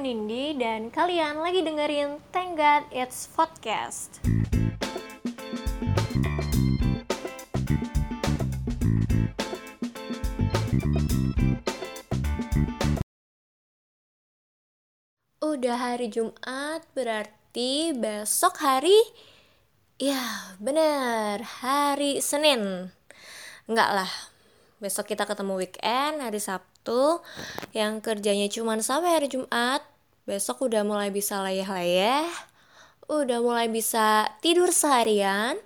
Nindi dan kalian lagi dengerin Thank God It's Podcast. Udah hari Jumat, berarti besok hari Ya, bener, hari Senin. Enggak lah, besok kita ketemu weekend hari Sabtu yang kerjanya cuma sampai hari Jumat besok udah mulai bisa layah-layah udah mulai bisa tidur seharian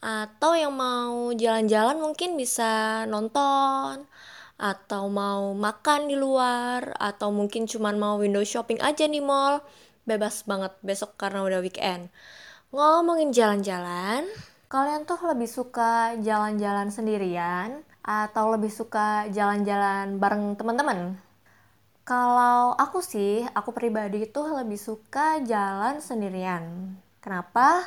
atau yang mau jalan-jalan mungkin bisa nonton atau mau makan di luar atau mungkin cuma mau window shopping aja di mall bebas banget besok karena udah weekend ngomongin jalan-jalan kalian tuh lebih suka jalan-jalan sendirian atau lebih suka jalan-jalan bareng teman-teman? Kalau aku sih, aku pribadi itu lebih suka jalan sendirian. Kenapa?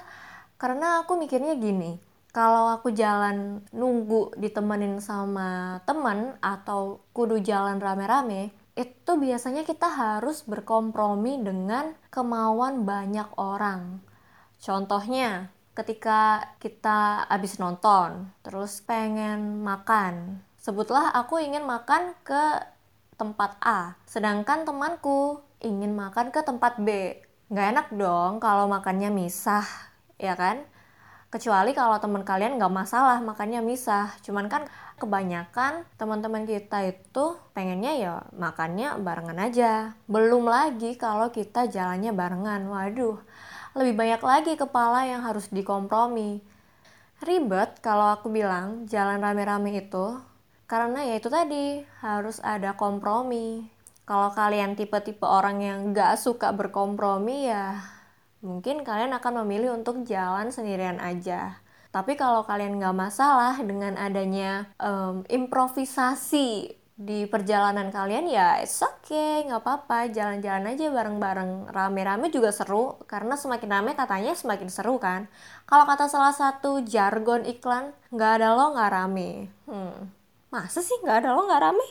Karena aku mikirnya gini, kalau aku jalan nunggu ditemenin sama teman atau kudu jalan rame-rame, itu biasanya kita harus berkompromi dengan kemauan banyak orang. Contohnya, ketika kita habis nonton terus pengen makan sebutlah aku ingin makan ke tempat A sedangkan temanku ingin makan ke tempat B. Nggak enak dong kalau makannya misah ya kan? Kecuali kalau teman kalian nggak masalah makannya misah. Cuman kan kebanyakan teman-teman kita itu pengennya ya makannya barengan aja. Belum lagi kalau kita jalannya barengan waduh. Lebih banyak lagi kepala yang harus dikompromi. Ribet kalau aku bilang jalan rame-rame itu, karena ya itu tadi, harus ada kompromi. Kalau kalian tipe-tipe orang yang gak suka berkompromi ya mungkin kalian akan memilih untuk jalan sendirian aja. Tapi kalau kalian gak masalah dengan adanya um, improvisasi di perjalanan kalian ya it's okay nggak apa-apa. Jalan-jalan aja bareng-bareng. Rame-rame juga seru karena semakin rame katanya semakin seru kan. Kalau kata salah satu jargon iklan nggak ada lo nggak rame. Hmm masa sih nggak ada? Lo nggak rame?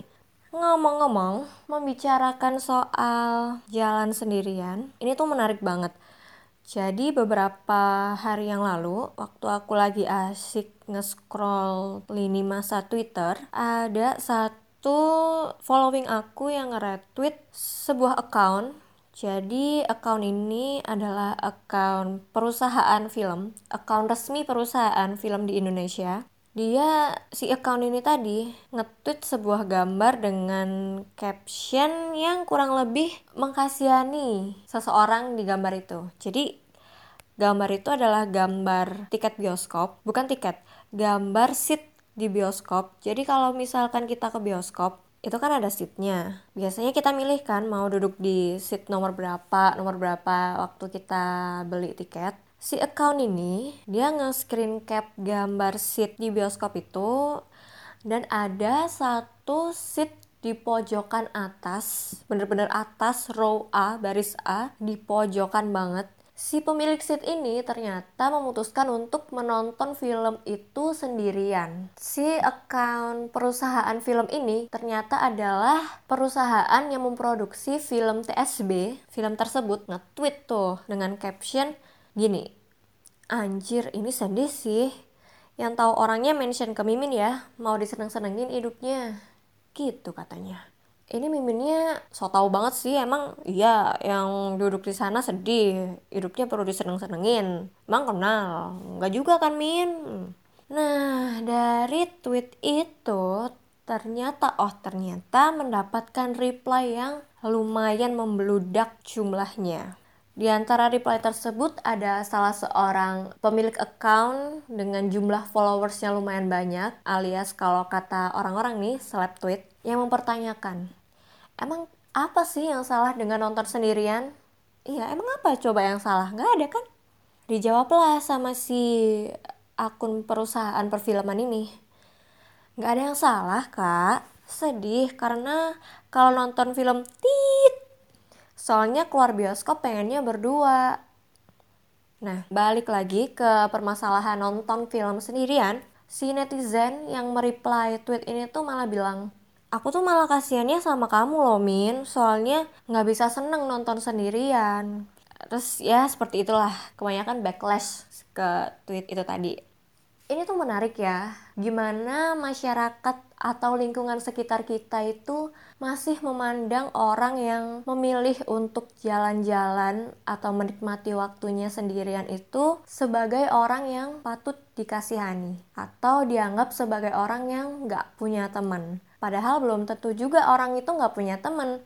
Ngomong-ngomong membicarakan soal jalan sendirian ini tuh menarik banget. Jadi beberapa hari yang lalu, waktu aku lagi asik nge-scroll lini masa Twitter, ada satu following aku yang nge-retweet sebuah account. Jadi account ini adalah account perusahaan film, account resmi perusahaan film di Indonesia. Dia si account ini tadi nge-tweet sebuah gambar dengan caption yang kurang lebih mengkasihani seseorang di gambar itu. Jadi gambar itu adalah gambar tiket bioskop, bukan tiket, gambar seat di bioskop. Jadi kalau misalkan kita ke bioskop, itu kan ada seatnya. Biasanya kita milih kan mau duduk di seat nomor berapa, nomor berapa waktu kita beli tiket. Si account ini, dia nge-screen cap gambar seat di bioskop itu dan ada satu seat di pojokan atas, bener-bener atas row A, baris A, di pojokan banget Si pemilik seat ini ternyata memutuskan untuk menonton film itu sendirian. Si account perusahaan film ini ternyata adalah perusahaan yang memproduksi film TSB. Film tersebut nge-tweet tuh dengan caption gini, Anjir ini sedih sih. Yang tahu orangnya mention ke Mimin ya, mau diseneng-senengin hidupnya. Gitu katanya. Ini miminnya so tau banget sih emang iya yang duduk di sana sedih. Hidupnya perlu diseneng-senengin. Emang kenal? Nggak juga kan min? Nah dari tweet itu ternyata oh ternyata mendapatkan reply yang lumayan membludak jumlahnya di antara reply tersebut ada salah seorang pemilik account dengan jumlah followersnya lumayan banyak alias kalau kata orang-orang nih seleb tweet yang mempertanyakan emang apa sih yang salah dengan nonton sendirian? Iya, emang apa coba yang salah? Nggak ada kan? Dijawablah sama si akun perusahaan perfilman ini. Nggak ada yang salah, Kak. Sedih karena kalau nonton film tit. Soalnya keluar bioskop pengennya berdua. Nah, balik lagi ke permasalahan nonton film sendirian. Si netizen yang mereply tweet ini tuh malah bilang, aku tuh malah kasihannya sama kamu loh Min soalnya nggak bisa seneng nonton sendirian terus ya seperti itulah kebanyakan backlash ke tweet itu tadi ini tuh menarik ya gimana masyarakat atau lingkungan sekitar kita itu masih memandang orang yang memilih untuk jalan-jalan atau menikmati waktunya sendirian itu sebagai orang yang patut dikasihani atau dianggap sebagai orang yang nggak punya teman. Padahal belum tentu juga orang itu nggak punya teman.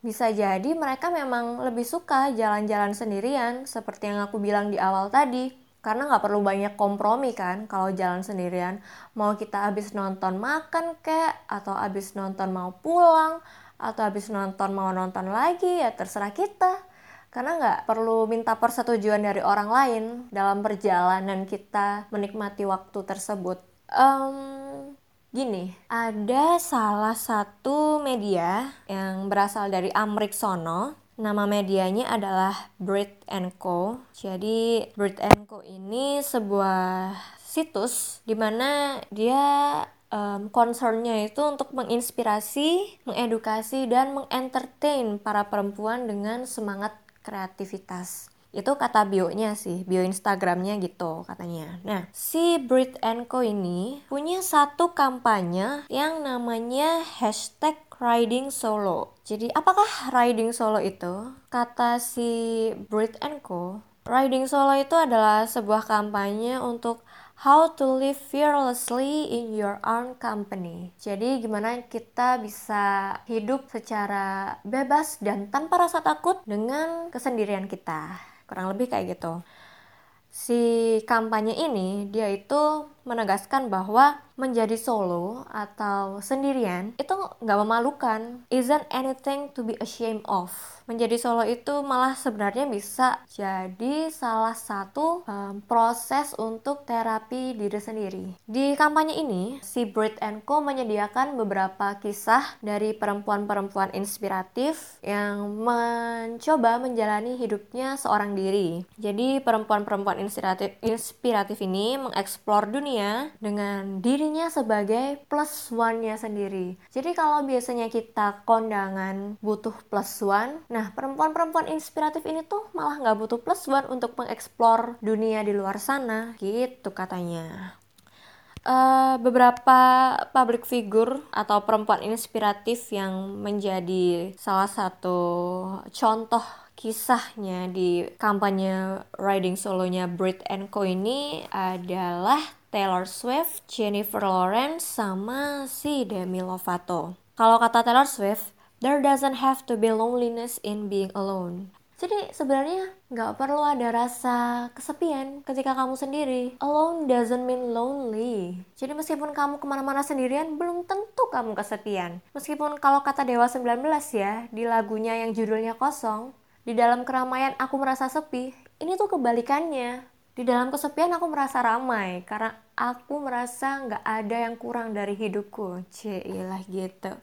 Bisa jadi mereka memang lebih suka jalan-jalan sendirian seperti yang aku bilang di awal tadi karena nggak perlu banyak kompromi kan kalau jalan sendirian. Mau kita habis nonton makan kek atau habis nonton mau pulang atau habis nonton mau nonton lagi ya terserah kita. Karena nggak perlu minta persetujuan dari orang lain dalam perjalanan kita menikmati waktu tersebut. Um, gini ada salah satu media yang berasal dari Amrik Sono Nama medianya adalah Brit Co. Jadi Brit Co ini sebuah situs di mana dia um, concernnya itu untuk menginspirasi, mengedukasi, dan mengentertain para perempuan dengan semangat kreativitas itu kata bionya sih bio instagramnya gitu katanya. Nah si Brit Co ini punya satu kampanye yang namanya hashtag riding solo. Jadi apakah riding solo itu? Kata si Brit Co riding solo itu adalah sebuah kampanye untuk How to live fearlessly in your own company. Jadi gimana kita bisa hidup secara bebas dan tanpa rasa takut dengan kesendirian kita kurang lebih kayak gitu. Si kampanye ini dia itu menegaskan bahwa menjadi solo atau sendirian itu nggak memalukan. Isn't anything to be ashamed of. Menjadi solo itu malah sebenarnya bisa jadi salah satu um, proses untuk terapi diri sendiri. Di kampanye ini si Brit Co menyediakan beberapa kisah dari perempuan-perempuan inspiratif yang mencoba menjalani hidupnya seorang diri. Jadi perempuan-perempuan inspiratif inspiratif ini mengeksplor dunia dengan diri dirinya sebagai plus one-nya sendiri. Jadi kalau biasanya kita kondangan butuh plus one, nah perempuan-perempuan inspiratif ini tuh malah nggak butuh plus one untuk mengeksplor dunia di luar sana, gitu katanya. Uh, beberapa public figure atau perempuan inspiratif yang menjadi salah satu contoh kisahnya di kampanye riding solonya Brit Co ini adalah Taylor Swift, Jennifer Lawrence, sama si Demi Lovato. Kalau kata Taylor Swift, there doesn't have to be loneliness in being alone. Jadi sebenarnya nggak perlu ada rasa kesepian ketika kamu sendiri. Alone doesn't mean lonely. Jadi meskipun kamu ke mana-mana sendirian, belum tentu kamu kesepian. Meskipun kalau kata Dewa 19 ya, di lagunya yang judulnya kosong, di dalam keramaian aku merasa sepi, ini tuh kebalikannya di dalam kesepian aku merasa ramai karena aku merasa nggak ada yang kurang dari hidupku. Cilah gitu.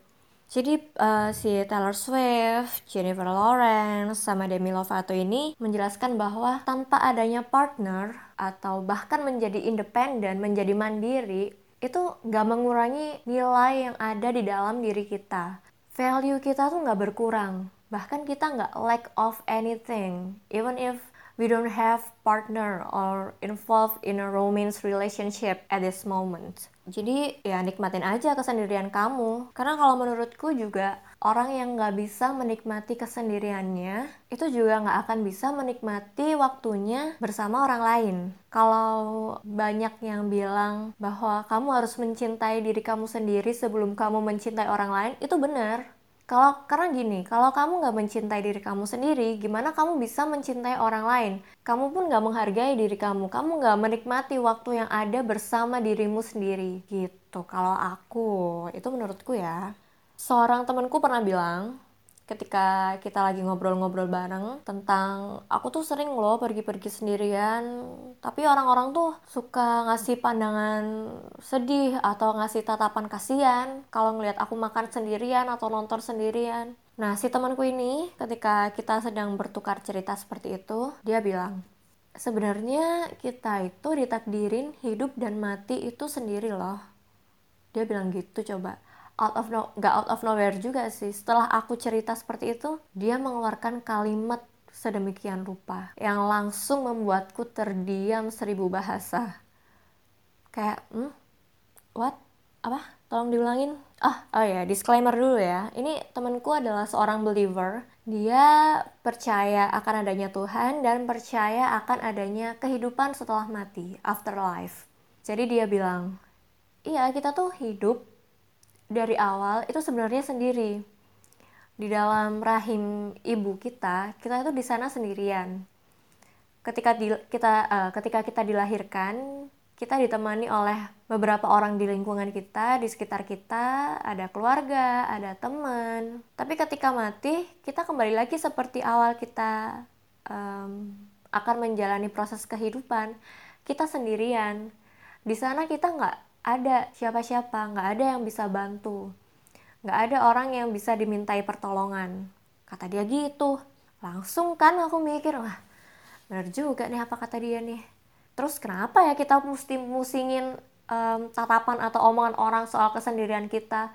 Jadi uh, si Taylor Swift, Jennifer Lawrence, sama Demi Lovato ini menjelaskan bahwa tanpa adanya partner atau bahkan menjadi independen, menjadi mandiri, itu nggak mengurangi nilai yang ada di dalam diri kita. Value kita tuh nggak berkurang, bahkan kita nggak lack of anything, even if we don't have partner or involved in a romance relationship at this moment. Jadi ya nikmatin aja kesendirian kamu. Karena kalau menurutku juga orang yang nggak bisa menikmati kesendiriannya itu juga nggak akan bisa menikmati waktunya bersama orang lain. Kalau banyak yang bilang bahwa kamu harus mencintai diri kamu sendiri sebelum kamu mencintai orang lain, itu benar kalau karena gini, kalau kamu nggak mencintai diri kamu sendiri, gimana kamu bisa mencintai orang lain? Kamu pun nggak menghargai diri kamu, kamu nggak menikmati waktu yang ada bersama dirimu sendiri. Gitu. Kalau aku, itu menurutku ya. Seorang temanku pernah bilang, ketika kita lagi ngobrol-ngobrol bareng tentang aku tuh sering loh pergi-pergi sendirian tapi orang-orang tuh suka ngasih pandangan sedih atau ngasih tatapan kasihan kalau ngelihat aku makan sendirian atau nonton sendirian. Nah si temanku ini ketika kita sedang bertukar cerita seperti itu dia bilang sebenarnya kita itu ditakdirin hidup dan mati itu sendiri loh. Dia bilang gitu coba out of no gak out of nowhere juga sih. Setelah aku cerita seperti itu dia mengeluarkan kalimat sedemikian rupa yang langsung membuatku terdiam seribu bahasa. Kayak hmm? What? Apa? Tolong diulangin. Oh oh ya disclaimer dulu ya. Ini temanku adalah seorang believer. Dia percaya akan adanya Tuhan dan percaya akan adanya kehidupan setelah mati afterlife. Jadi dia bilang iya kita tuh hidup dari awal itu sebenarnya sendiri di dalam rahim ibu kita kita itu di sana sendirian ketika di, kita uh, ketika kita dilahirkan kita ditemani oleh beberapa orang di lingkungan kita, di sekitar kita, ada keluarga, ada teman. Tapi ketika mati, kita kembali lagi seperti awal kita um, akan menjalani proses kehidupan. Kita sendirian. Di sana kita nggak ada siapa-siapa, nggak ada yang bisa bantu, nggak ada orang yang bisa dimintai pertolongan. Kata dia gitu. Langsung kan aku mikir, wah bener juga nih apa kata dia nih. Terus kenapa ya kita mesti musingin um, tatapan atau omongan orang soal kesendirian kita?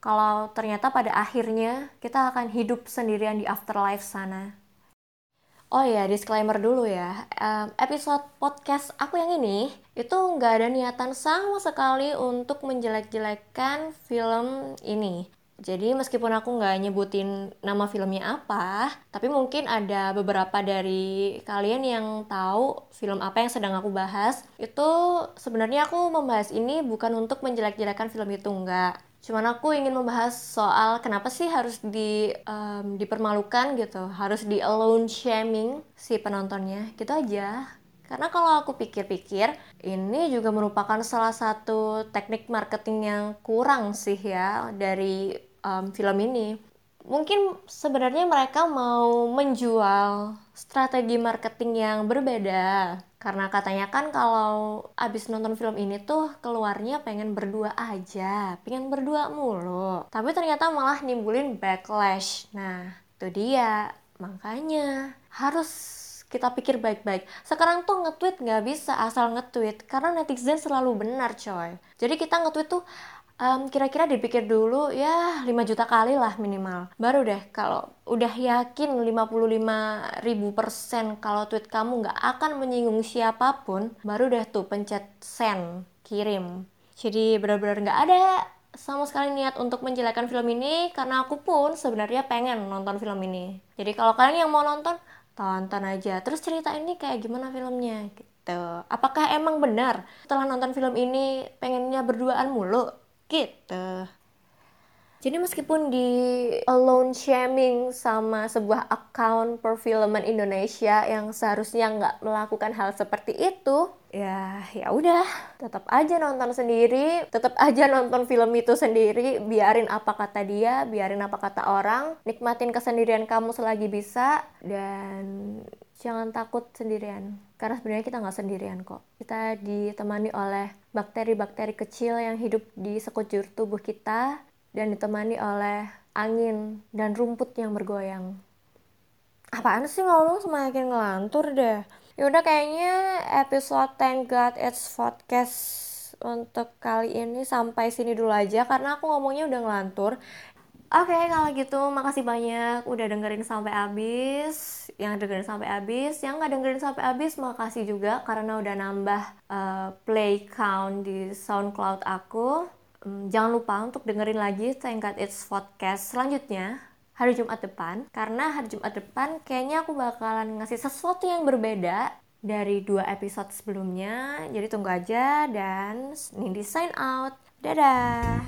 Kalau ternyata pada akhirnya kita akan hidup sendirian di afterlife sana. Oh ya, disclaimer dulu ya. Episode podcast aku yang ini itu nggak ada niatan sama sekali untuk menjelek-jelekkan film ini. Jadi meskipun aku nggak nyebutin nama filmnya apa, tapi mungkin ada beberapa dari kalian yang tahu film apa yang sedang aku bahas. Itu sebenarnya aku membahas ini bukan untuk menjelek-jelekan film itu enggak Cuman aku ingin membahas soal kenapa sih harus di um, dipermalukan gitu, harus di alone shaming si penontonnya, gitu aja. Karena kalau aku pikir-pikir, ini juga merupakan salah satu teknik marketing yang kurang sih ya dari um, film ini. Mungkin sebenarnya mereka mau menjual strategi marketing yang berbeda karena katanya kan kalau abis nonton film ini tuh keluarnya pengen berdua aja, pengen berdua mulu. Tapi ternyata malah nimbulin backlash. Nah, itu dia. Makanya harus kita pikir baik-baik. Sekarang tuh nge-tweet nggak bisa asal nge-tweet karena netizen selalu benar coy. Jadi kita nge-tweet tuh um, kira-kira dipikir dulu ya 5 juta kali lah minimal. Baru deh kalau udah yakin 55 ribu persen kalau tweet kamu nggak akan menyinggung siapa pun, baru deh tuh pencet send, kirim. Jadi benar-benar nggak ada sama sekali niat untuk menjelekkan film ini karena aku pun sebenarnya pengen nonton film ini. Jadi kalau kalian yang mau nonton, tonton aja. Terus cerita ini kayak gimana filmnya gitu. Apakah emang benar setelah nonton film ini pengennya berduaan mulu? Gitu. Jadi meskipun di alone shaming sama sebuah account perfilman Indonesia yang seharusnya nggak melakukan hal seperti itu, ya ya udah, tetap aja nonton sendiri, tetap aja nonton film itu sendiri, biarin apa kata dia, biarin apa kata orang, nikmatin kesendirian kamu selagi bisa dan jangan takut sendirian karena sebenarnya kita nggak sendirian kok. Kita ditemani oleh bakteri-bakteri kecil yang hidup di sekujur tubuh kita dan ditemani oleh angin dan rumput yang bergoyang. Apaan sih ngomong semakin ngelantur deh? Yaudah kayaknya episode Thank God It's Podcast untuk kali ini sampai sini dulu aja karena aku ngomongnya udah ngelantur. Oke, okay, kalau gitu makasih banyak udah dengerin sampai habis. Yang dengerin sampai habis, yang nggak dengerin sampai habis makasih juga karena udah nambah uh, play count di SoundCloud aku. Um, jangan lupa untuk dengerin lagi Thank God It's Podcast selanjutnya hari Jumat depan. Karena hari Jumat depan kayaknya aku bakalan ngasih sesuatu yang berbeda dari dua episode sebelumnya. Jadi tunggu aja dan Nindi sign out. Dadah!